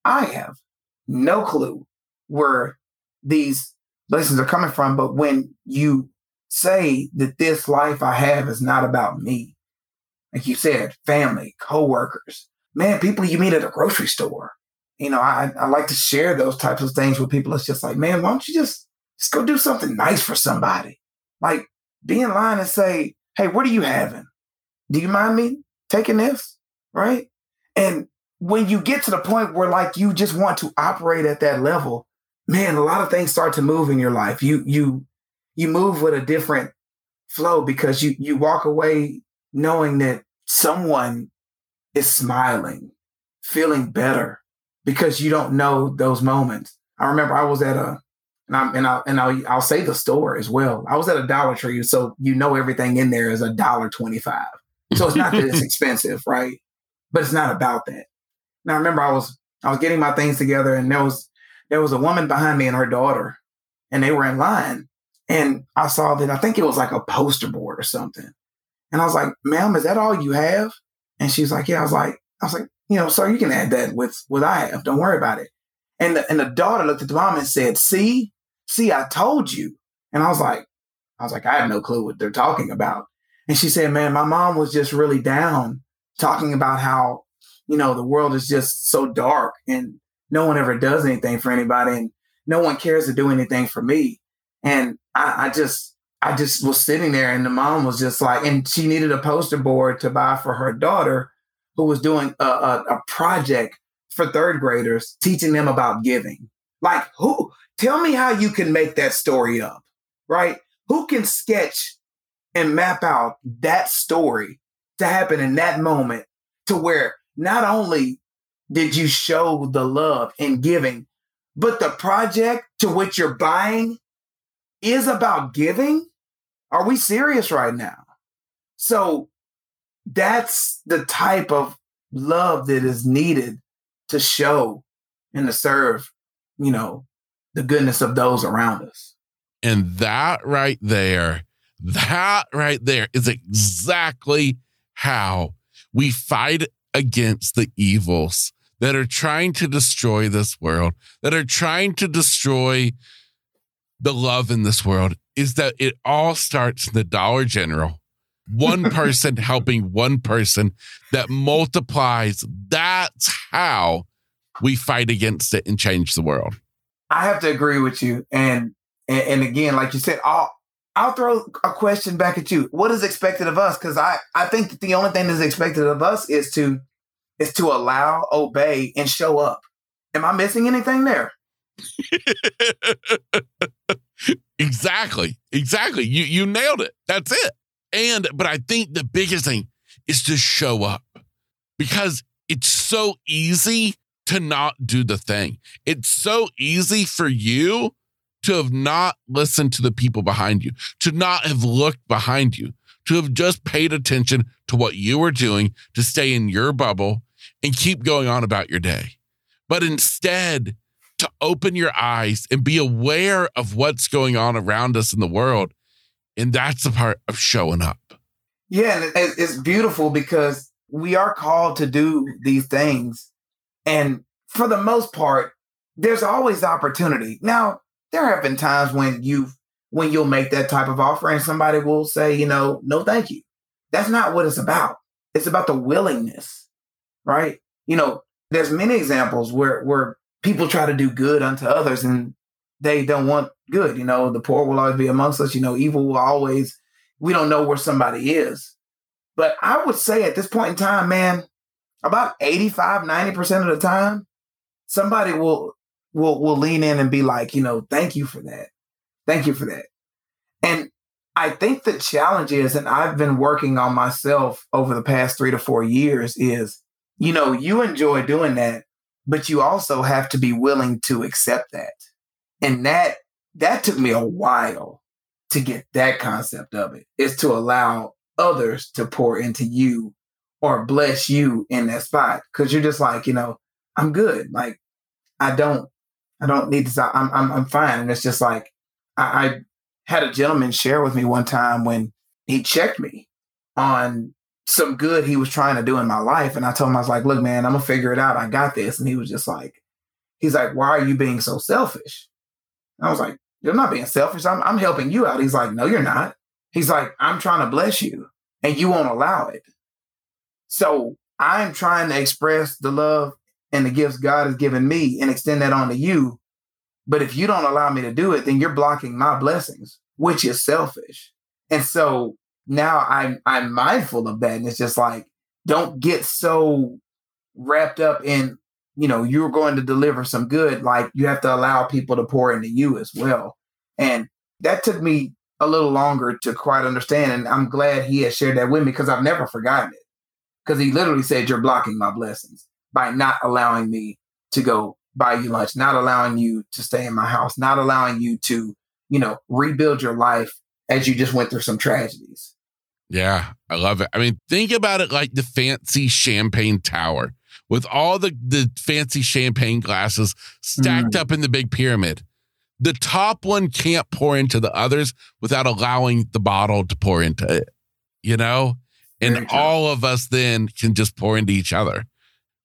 I have no clue where these blessings are coming from. But when you say that this life I have is not about me, like you said, family, coworkers, man, people you meet at a grocery store, you know, I, I like to share those types of things with people. It's just like, man, why don't you just just go do something nice for somebody? Like be in line and say, hey, what are you having? Do you mind me taking this? Right. And when you get to the point where like you just want to operate at that level, man, a lot of things start to move in your life. You you you move with a different flow because you you walk away knowing that someone is smiling, feeling better, because you don't know those moments. I remember I was at a, and I'm and I and I'll, I'll say the store as well. I was at a Dollar Tree, so you know everything in there is a dollar twenty five. So it's not that it's (laughs) expensive, right? But it's not about that. Now I remember I was I was getting my things together, and there was there was a woman behind me and her daughter, and they were in line, and I saw that I think it was like a poster board or something, and I was like, "Ma'am, is that all you have?" And she's like, "Yeah." I was like, I was like, you know, sir, you can add that with what I have. Don't worry about it. And the, and the daughter looked at the mom and said, see, see, I told you. And I was like, I was like, I have no clue what they're talking about. And she said, man, my mom was just really down talking about how, you know, the world is just so dark and no one ever does anything for anybody and no one cares to do anything for me. And I, I just, I just was sitting there and the mom was just like, and she needed a poster board to buy for her daughter who was doing a, a, a project for third graders, teaching them about giving. Like who, tell me how you can make that story up, right? Who can sketch and map out that story to happen in that moment to where not only did you show the love and giving, but the project to which you're buying is about giving? Are we serious right now? So that's the type of love that is needed to show and to serve, you know, the goodness of those around us. And that right there, that right there is exactly how we fight against the evils that are trying to destroy this world, that are trying to destroy the love in this world, is that it all starts in the Dollar General. (laughs) One person helping one person that multiplies. That's how we fight against it and change the world. I have to agree with you. And and, and again, like you said, I'll I'll throw a question back at you. What is expected of us? Because I I think that the only thing that's expected of us is to is to allow, obey, and show up. Am I missing anything there? (laughs) exactly. Exactly. You you nailed it. That's it. And but I think the biggest thing is to show up because it's so easy to not do the thing. It's so easy for you to have not listened to the people behind you, to not have looked behind you, to have just paid attention to what you were doing, to stay in your bubble and keep going on about your day. But instead, to open your eyes and be aware of what's going on around us in the world. And that's the part of showing up. Yeah, and it's beautiful because we are called to do these things. And for the most part, there's always opportunity. Now, there have been times when you when you'll make that type of offer and somebody will say, you know, no thank you. That's not what it's about. It's about the willingness, right? You know, there's many examples where where people try to do good unto others and they don't want good. You know, the poor will always be amongst us. You know, evil will always, we don't know where somebody is. But I would say at this point in time, man, about 85, 90% of the time, somebody will will will lean in and be like, you know, thank you for that. Thank you for that. And I think the challenge is, and I've been working on myself over the past three to four years, is, you know, you enjoy doing that, but you also have to be willing to accept that. And that that took me a while to get that concept of it is to allow others to pour into you or bless you in that spot. Because you're just like you know i'm good. Like i don't i don't need to i'm i'm, I'm fine. And it's just like I, I had a gentleman share with me one time when he checked me on some good he was trying to do in my life. And I told him, I was like, look, man, I'm gonna figure it out. I got this. And he was just like, he's like, why are you being so selfish? And I was like, you're not being selfish. I'm, I'm helping you out. He's like, no, you're not. He's like, I'm trying to bless you and you won't allow it. So I'm trying to express the love and the gifts God has given me and extend that on to you. But if you don't allow me to do it, then you're blocking my blessings, which is selfish. And so now I'm I'm mindful of that. And it's just like, don't get so wrapped up in, you know, you're going to deliver some good. Like you have to allow people to pour into you as well. And that took me a little longer to quite understand. And I'm glad he has shared that with me because I've never forgotten it. Because he literally said, You're blocking my blessings by not allowing me to go buy you lunch, not allowing you to stay in my house, not allowing you to, you know, rebuild your life as you just went through some tragedies. Yeah, I love it. I mean, think about it like the fancy champagne tower with all the, the fancy champagne glasses stacked mm. up in the big pyramid. The top one can't pour into the others without allowing the bottle to pour into it, you know? And all of us then can just pour into each other.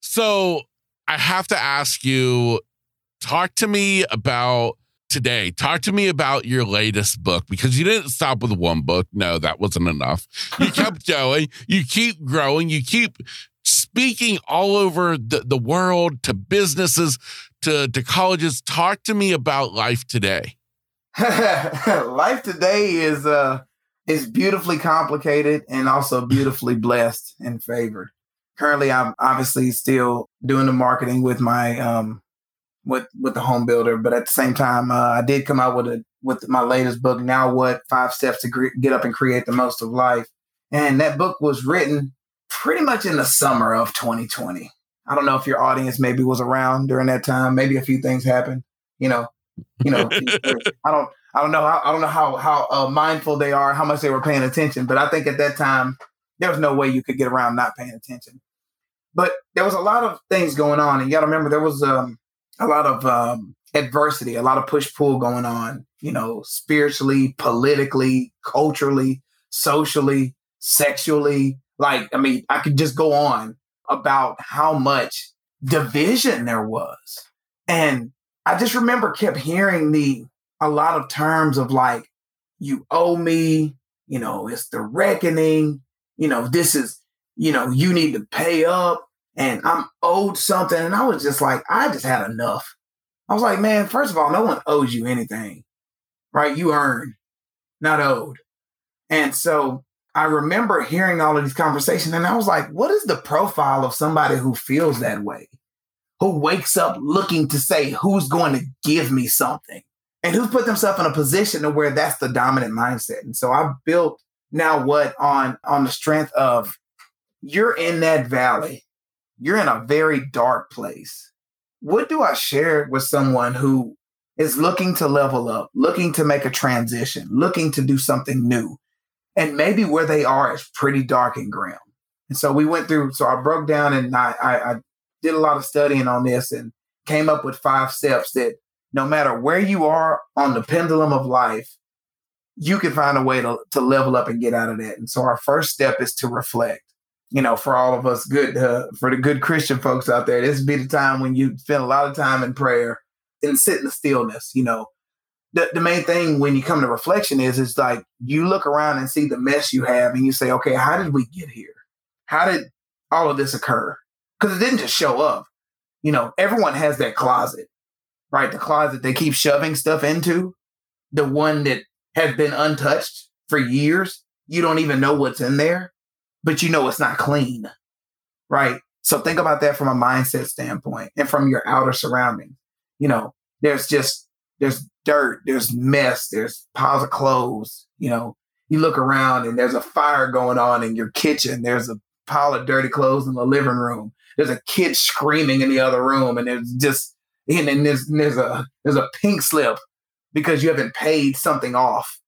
So I have to ask you talk to me about today. Talk to me about your latest book because you didn't stop with one book. No, that wasn't enough. You (laughs) kept going, you keep growing, you keep speaking all over the, the world to businesses, to, to colleges. Talk to me about life today. (laughs) life today is uh is beautifully complicated and also beautifully (laughs) blessed and favored. Currently, I'm obviously still doing the marketing with my um with with the home builder, but at the same time, uh, I did come out with a with my latest book. Now, what five steps to gre- get up and create the most of life? And that book was written pretty much in the summer of 2020. I don't know if your audience maybe was around during that time. Maybe a few things happened. You know, you know. (laughs) I don't. I don't know. How, I don't know how how uh, mindful they are, how much they were paying attention. But I think at that time there was no way you could get around not paying attention. But there was a lot of things going on, and you got to remember there was um, a lot of um, adversity, a lot of push pull going on. You know, spiritually, politically, culturally, socially, sexually. Like, I mean, I could just go on about how much division there was, and I just remember kept hearing the a lot of terms of like, you owe me, you know, it's the reckoning, you know, this is, you know, you need to pay up and I'm owed something. And I was just like, I just had enough. I was like, man, first of all, no one owes you anything, right? You earn, not owed. And so I remember hearing all of these conversations and I was like, what is the profile of somebody who feels that way? Who wakes up looking to say, who's going to give me something? And who's put themselves in a position to where that's the dominant mindset. And so I built now what on on the strength of you're in that valley you're in a very dark place. What do I share with someone who is looking to level up, looking to make a transition, looking to do something new? And maybe where they are is pretty dark and grim. And so we went through, so I broke down and I, I, I did a lot of studying on this and came up with five steps that no matter where you are on the pendulum of life, you can find a way to, to level up and get out of that. And so our first step is to reflect you know, for all of us good, uh, for the good Christian folks out there, this would be the time when you spend a lot of time in prayer and sit in the stillness. You know, the, the main thing when you come to reflection is, it's like you look around and see the mess you have and you say, okay, how did we get here? How did all of this occur? Because it didn't just show up. You know, everyone has that closet, right? The closet they keep shoving stuff into, the one that has been untouched for years. You don't even know what's in there but you know it's not clean, right? So think about that from a mindset standpoint and from your outer surroundings. You know, there's just there's dirt, there's mess, there's piles of clothes. You know, you look around and there's a fire going on in your kitchen. There's a pile of dirty clothes in the living room. There's a kid screaming in the other room, and there's just and then there's there's a there's a pink slip because you haven't paid something off.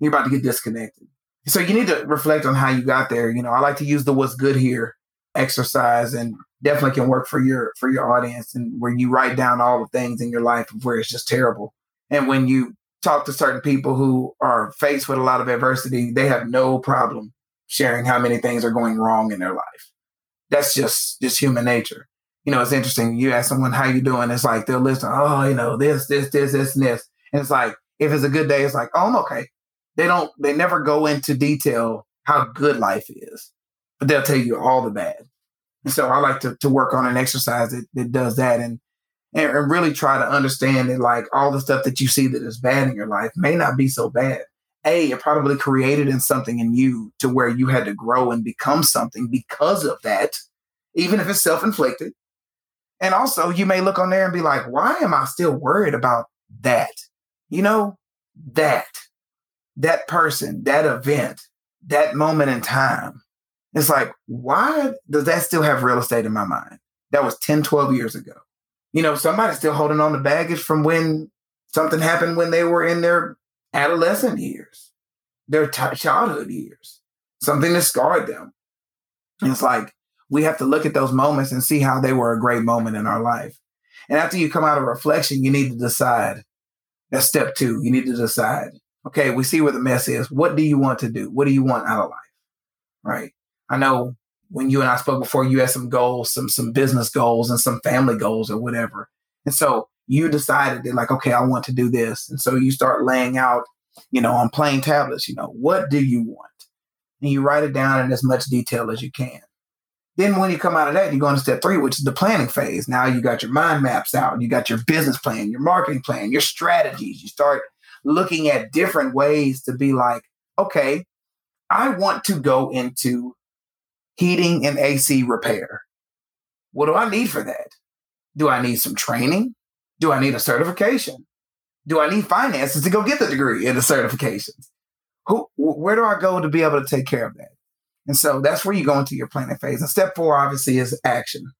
You're about to get disconnected. So you need to reflect on how you got there. You know, I like to use the what's good here exercise and definitely can work for your for your audience and where you write down all the things in your life where it's just terrible. And when you talk to certain people who are faced with a lot of adversity, they have no problem sharing how many things are going wrong in their life. That's just just human nature. You know, it's interesting. You ask someone how you doing, it's like they'll listen, oh, you know, this, this, this, this, and this. And it's like, if it's a good day, it's like, oh, I'm okay they don't they never go into detail how good life is, but they'll tell you all the bad. And so I like to to work on an exercise that, that does that and, and and really try to understand that like all the stuff that you see that is bad in your life may not be so bad. A, it probably created in something in you to where you had to grow and become something because of that, even if it's self-inflicted. And also you may look on there and be like, why am I still worried about that? You know, that that person, that event, that moment in time. It's like, why does that still have real estate in my mind? That was 10, 12 years ago. You know, somebody's still holding on to baggage from when something happened when they were in their adolescent years, their t- childhood years, something that scarred them. And it's like, we have to look at those moments and see how they were a great moment in our life. And after you come out of reflection, you need to decide. That's step two. You need to decide okay, we see where the mess is. What do you want to do? What do you want out of life? Right. I know when you and I spoke before, you had some goals, some some business goals and some family goals or whatever. And so you decided that like, okay, I want to do this. And so you start laying out, you know, on plain tablets, you know, what do you want? And you write it down in as much detail as you can. Then when you come out of that, you go into step three, which is the planning phase. Now you got your mind maps out, you got your business plan, your marketing plan, your strategies. You start looking at different ways to be like, okay, I want to go into heating and AC repair. What do I need for that? Do I need some training? Do I need a certification? Do I need finances to go get the degree and the certifications? Who, where do I go to be able to take care of that? And so that's where you go into your planning phase. And step four, obviously, is action.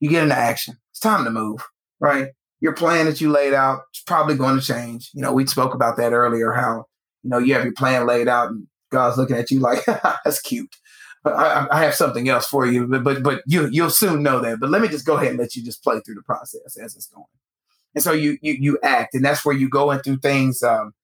You get into action. It's time to move, right? Your plan that you laid out is probably going to change. You know, we spoke about that earlier, how, you know, you have your plan laid out and God's looking at you like, (laughs) that's cute. I, I, have something else for you, but but but you you'll soon know that. But let me just go ahead and let you just play through the process as it's going. And so you you you act, and that's where you go into things. Um,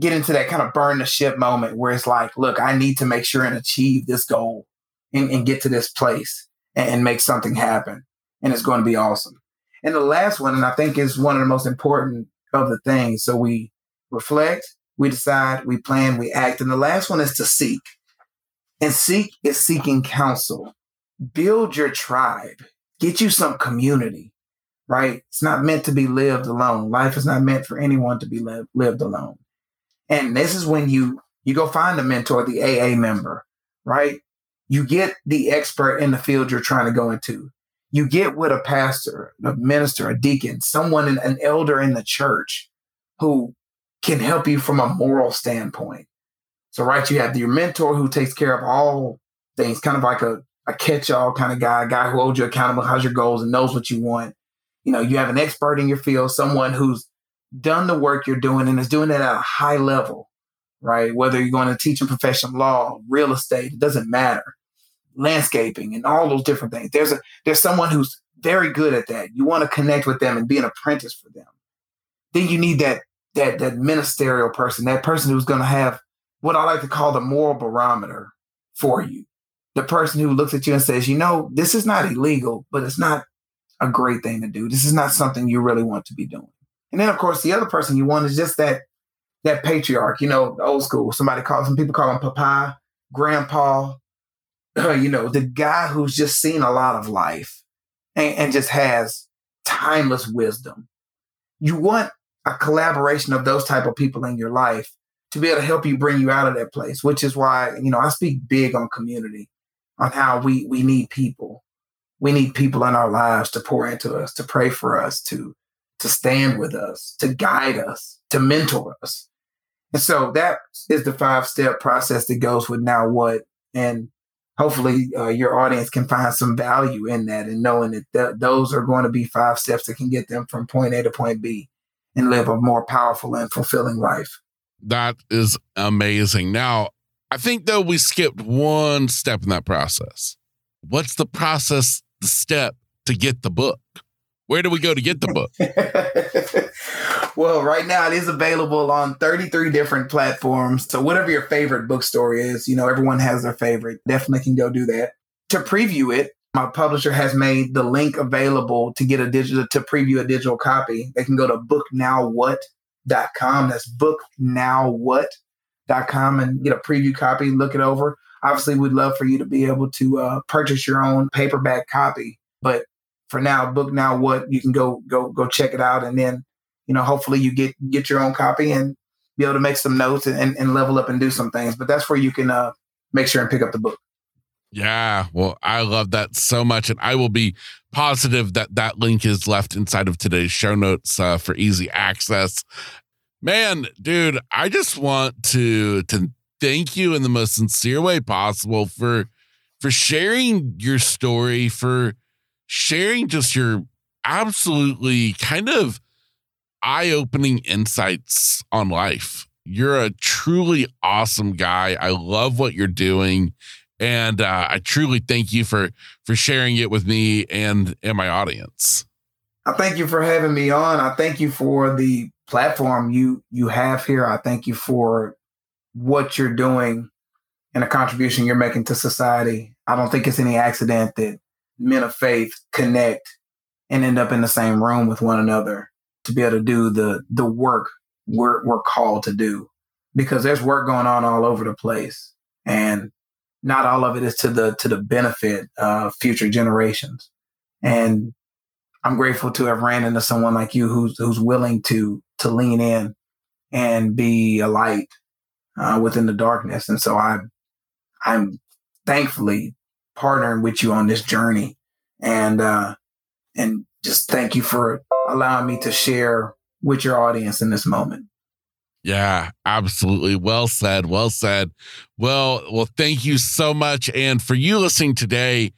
get into that kind of burn the ship moment where it's like, look, I need to make sure and achieve this goal and, and get to this place and, and make something happen, and it's going to be awesome. And the last one, and I think is one of the most important of the things. So we reflect, we decide, we plan, we act, and the last one is to seek. And seek is seeking counsel. Build your tribe. Get you some community, right? It's not meant to be lived alone. Life is not meant for anyone to be lived, lived alone. And this is when you you go find a mentor, the AA member, right? You get the expert in the field you're trying to go into. You get with a pastor, a minister, a deacon, someone, an elder in the church who can help you from a moral standpoint. So, right, you have your mentor who takes care of all things, kind of like a, a catch all kind of guy, a guy who holds you accountable, has your goals, and knows what you want. You know, you have an expert in your field, someone who's done the work you're doing and is doing it at a high level, right? Whether you're going to teach in professional law, real estate, it doesn't matter. Landscaping and all those different things. There's a there's someone who's very good at that. You want to connect with them and be an apprentice for them. Then you need that that that ministerial person, that person who's going to have what I like to call the moral barometer for you. The person who looks at you and says, you know, this is not illegal, but it's not a great thing to do. This is not something you really want to be doing. And then, of course, the other person you want is just that that patriarch, you know, old school. Somebody calls some people call him Papa, Grandpa, Uh, you know, the guy who's just seen a lot of life and, and just has timeless wisdom. You want a collaboration of those type of people in your life to be able to help you bring you out of that place, which is why, you know, I speak big on community, on how we we need people. We need people in our lives to pour into us, to pray for us, to to stand with us, to guide us, to mentor us. And so that is the five step process that goes with now what. And hopefully uh, your audience can find some value in that and knowing that th- those are going to be five steps that can get them from point A to point B and live a more powerful and fulfilling life. That is amazing. Now, I think though we skipped one step in that process. What's the process, the step to get the book? Where do we go to get the book? (laughs) well, right now it is available on 33 different platforms. So whatever your favorite bookstore is, you know, everyone has their favorite. Definitely can go do that. To preview it, my publisher has made the link available to get a digital to preview a digital copy. They can go to booknowwhat.com. That's booknowwhat.com and get a preview copy, look it over. Obviously, we'd love for you to be able to uh, purchase your own paperback copy. But for now, book now what you can go go go check it out, and then you know hopefully you get get your own copy and be able to make some notes and, and level up and do some things. But that's where you can uh, make sure and pick up the book. Yeah, well, I love that so much, and I will be positive that that link is left inside of today's show notes uh, for easy access. Man, dude, I just want to to thank you in the most sincere way possible for for sharing your story for sharing just your absolutely kind of eye opening insights on life. You're a truly awesome guy. I love what you're doing. And uh, I truly thank you for for sharing it with me and and my audience. I thank you for having me on. I thank you for the platform you you have here. I thank you for what you're doing and the contribution you're making to society. I don't think it's any accident that men of faith connect and end up in the same room with one another to be able to do the the work we're we're called to do. Because there's work going on all over the place and not all of it is to the to the benefit of future generations. And i'm grateful to have ran into someone like you who's who's willing to to lean in and be a light uh, within the darkness. And so i i'm thankfully partnering with you on this journey and uh and just thank you for allowing me to share with your audience in this moment. Yeah, absolutely. Well said. Well said. Well, well, thank you so much. And for you listening today,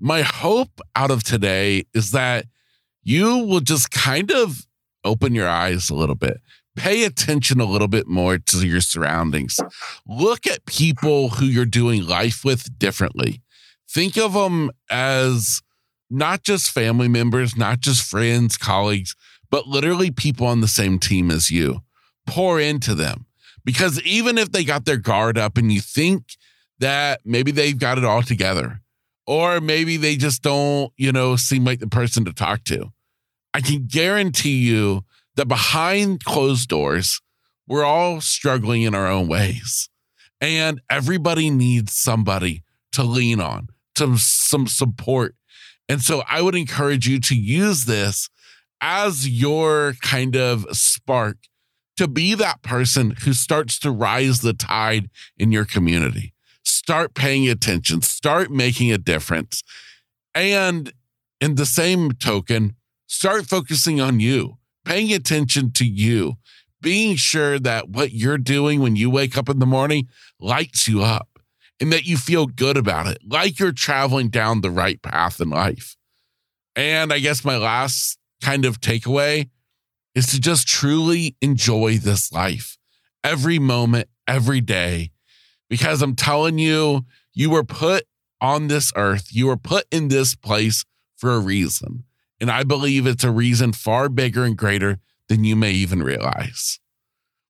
my hope out of today is that you will just kind of open your eyes a little bit. Pay attention a little bit more to your surroundings. Look at people who you're doing life with differently. Think of them as not just family members, not just friends, colleagues, but literally people on the same team as you. Pour into them because even if they got their guard up and you think that maybe they've got it all together, or maybe they just don't, you know, seem like the person to talk to, I can guarantee you that behind closed doors, we're all struggling in our own ways. And everybody needs somebody to lean on, to some support, and so I would encourage you to use this as your kind of spark to be that person who starts to rise the tide in your community. Start paying attention, start making a difference. And in the same token, start focusing on you, paying attention to you, being sure that what you're doing when you wake up in the morning lights you up and that you feel good about it, like you're traveling down the right path in life. And I guess my last kind of takeaway is to just truly enjoy this life every moment, every day, because I'm telling you, you were put on this earth, you were put in this place for a reason. And I believe it's a reason far bigger and greater than you may even realize.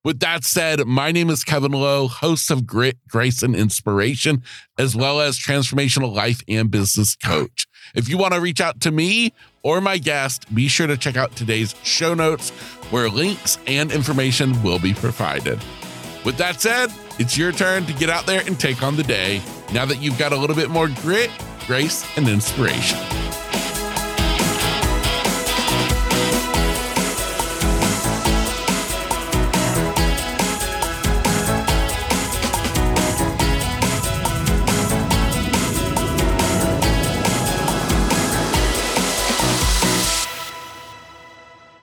With that said, my name is Kevin Lowe, host of Grit, Grace, and Inspiration, as well as transformational life and business coach. If you want to reach out to me or my guest, be sure to check out today's show notes where links and information will be provided. With that said, it's your turn to get out there and take on the day now that you've got a little bit more grit, grace, and inspiration.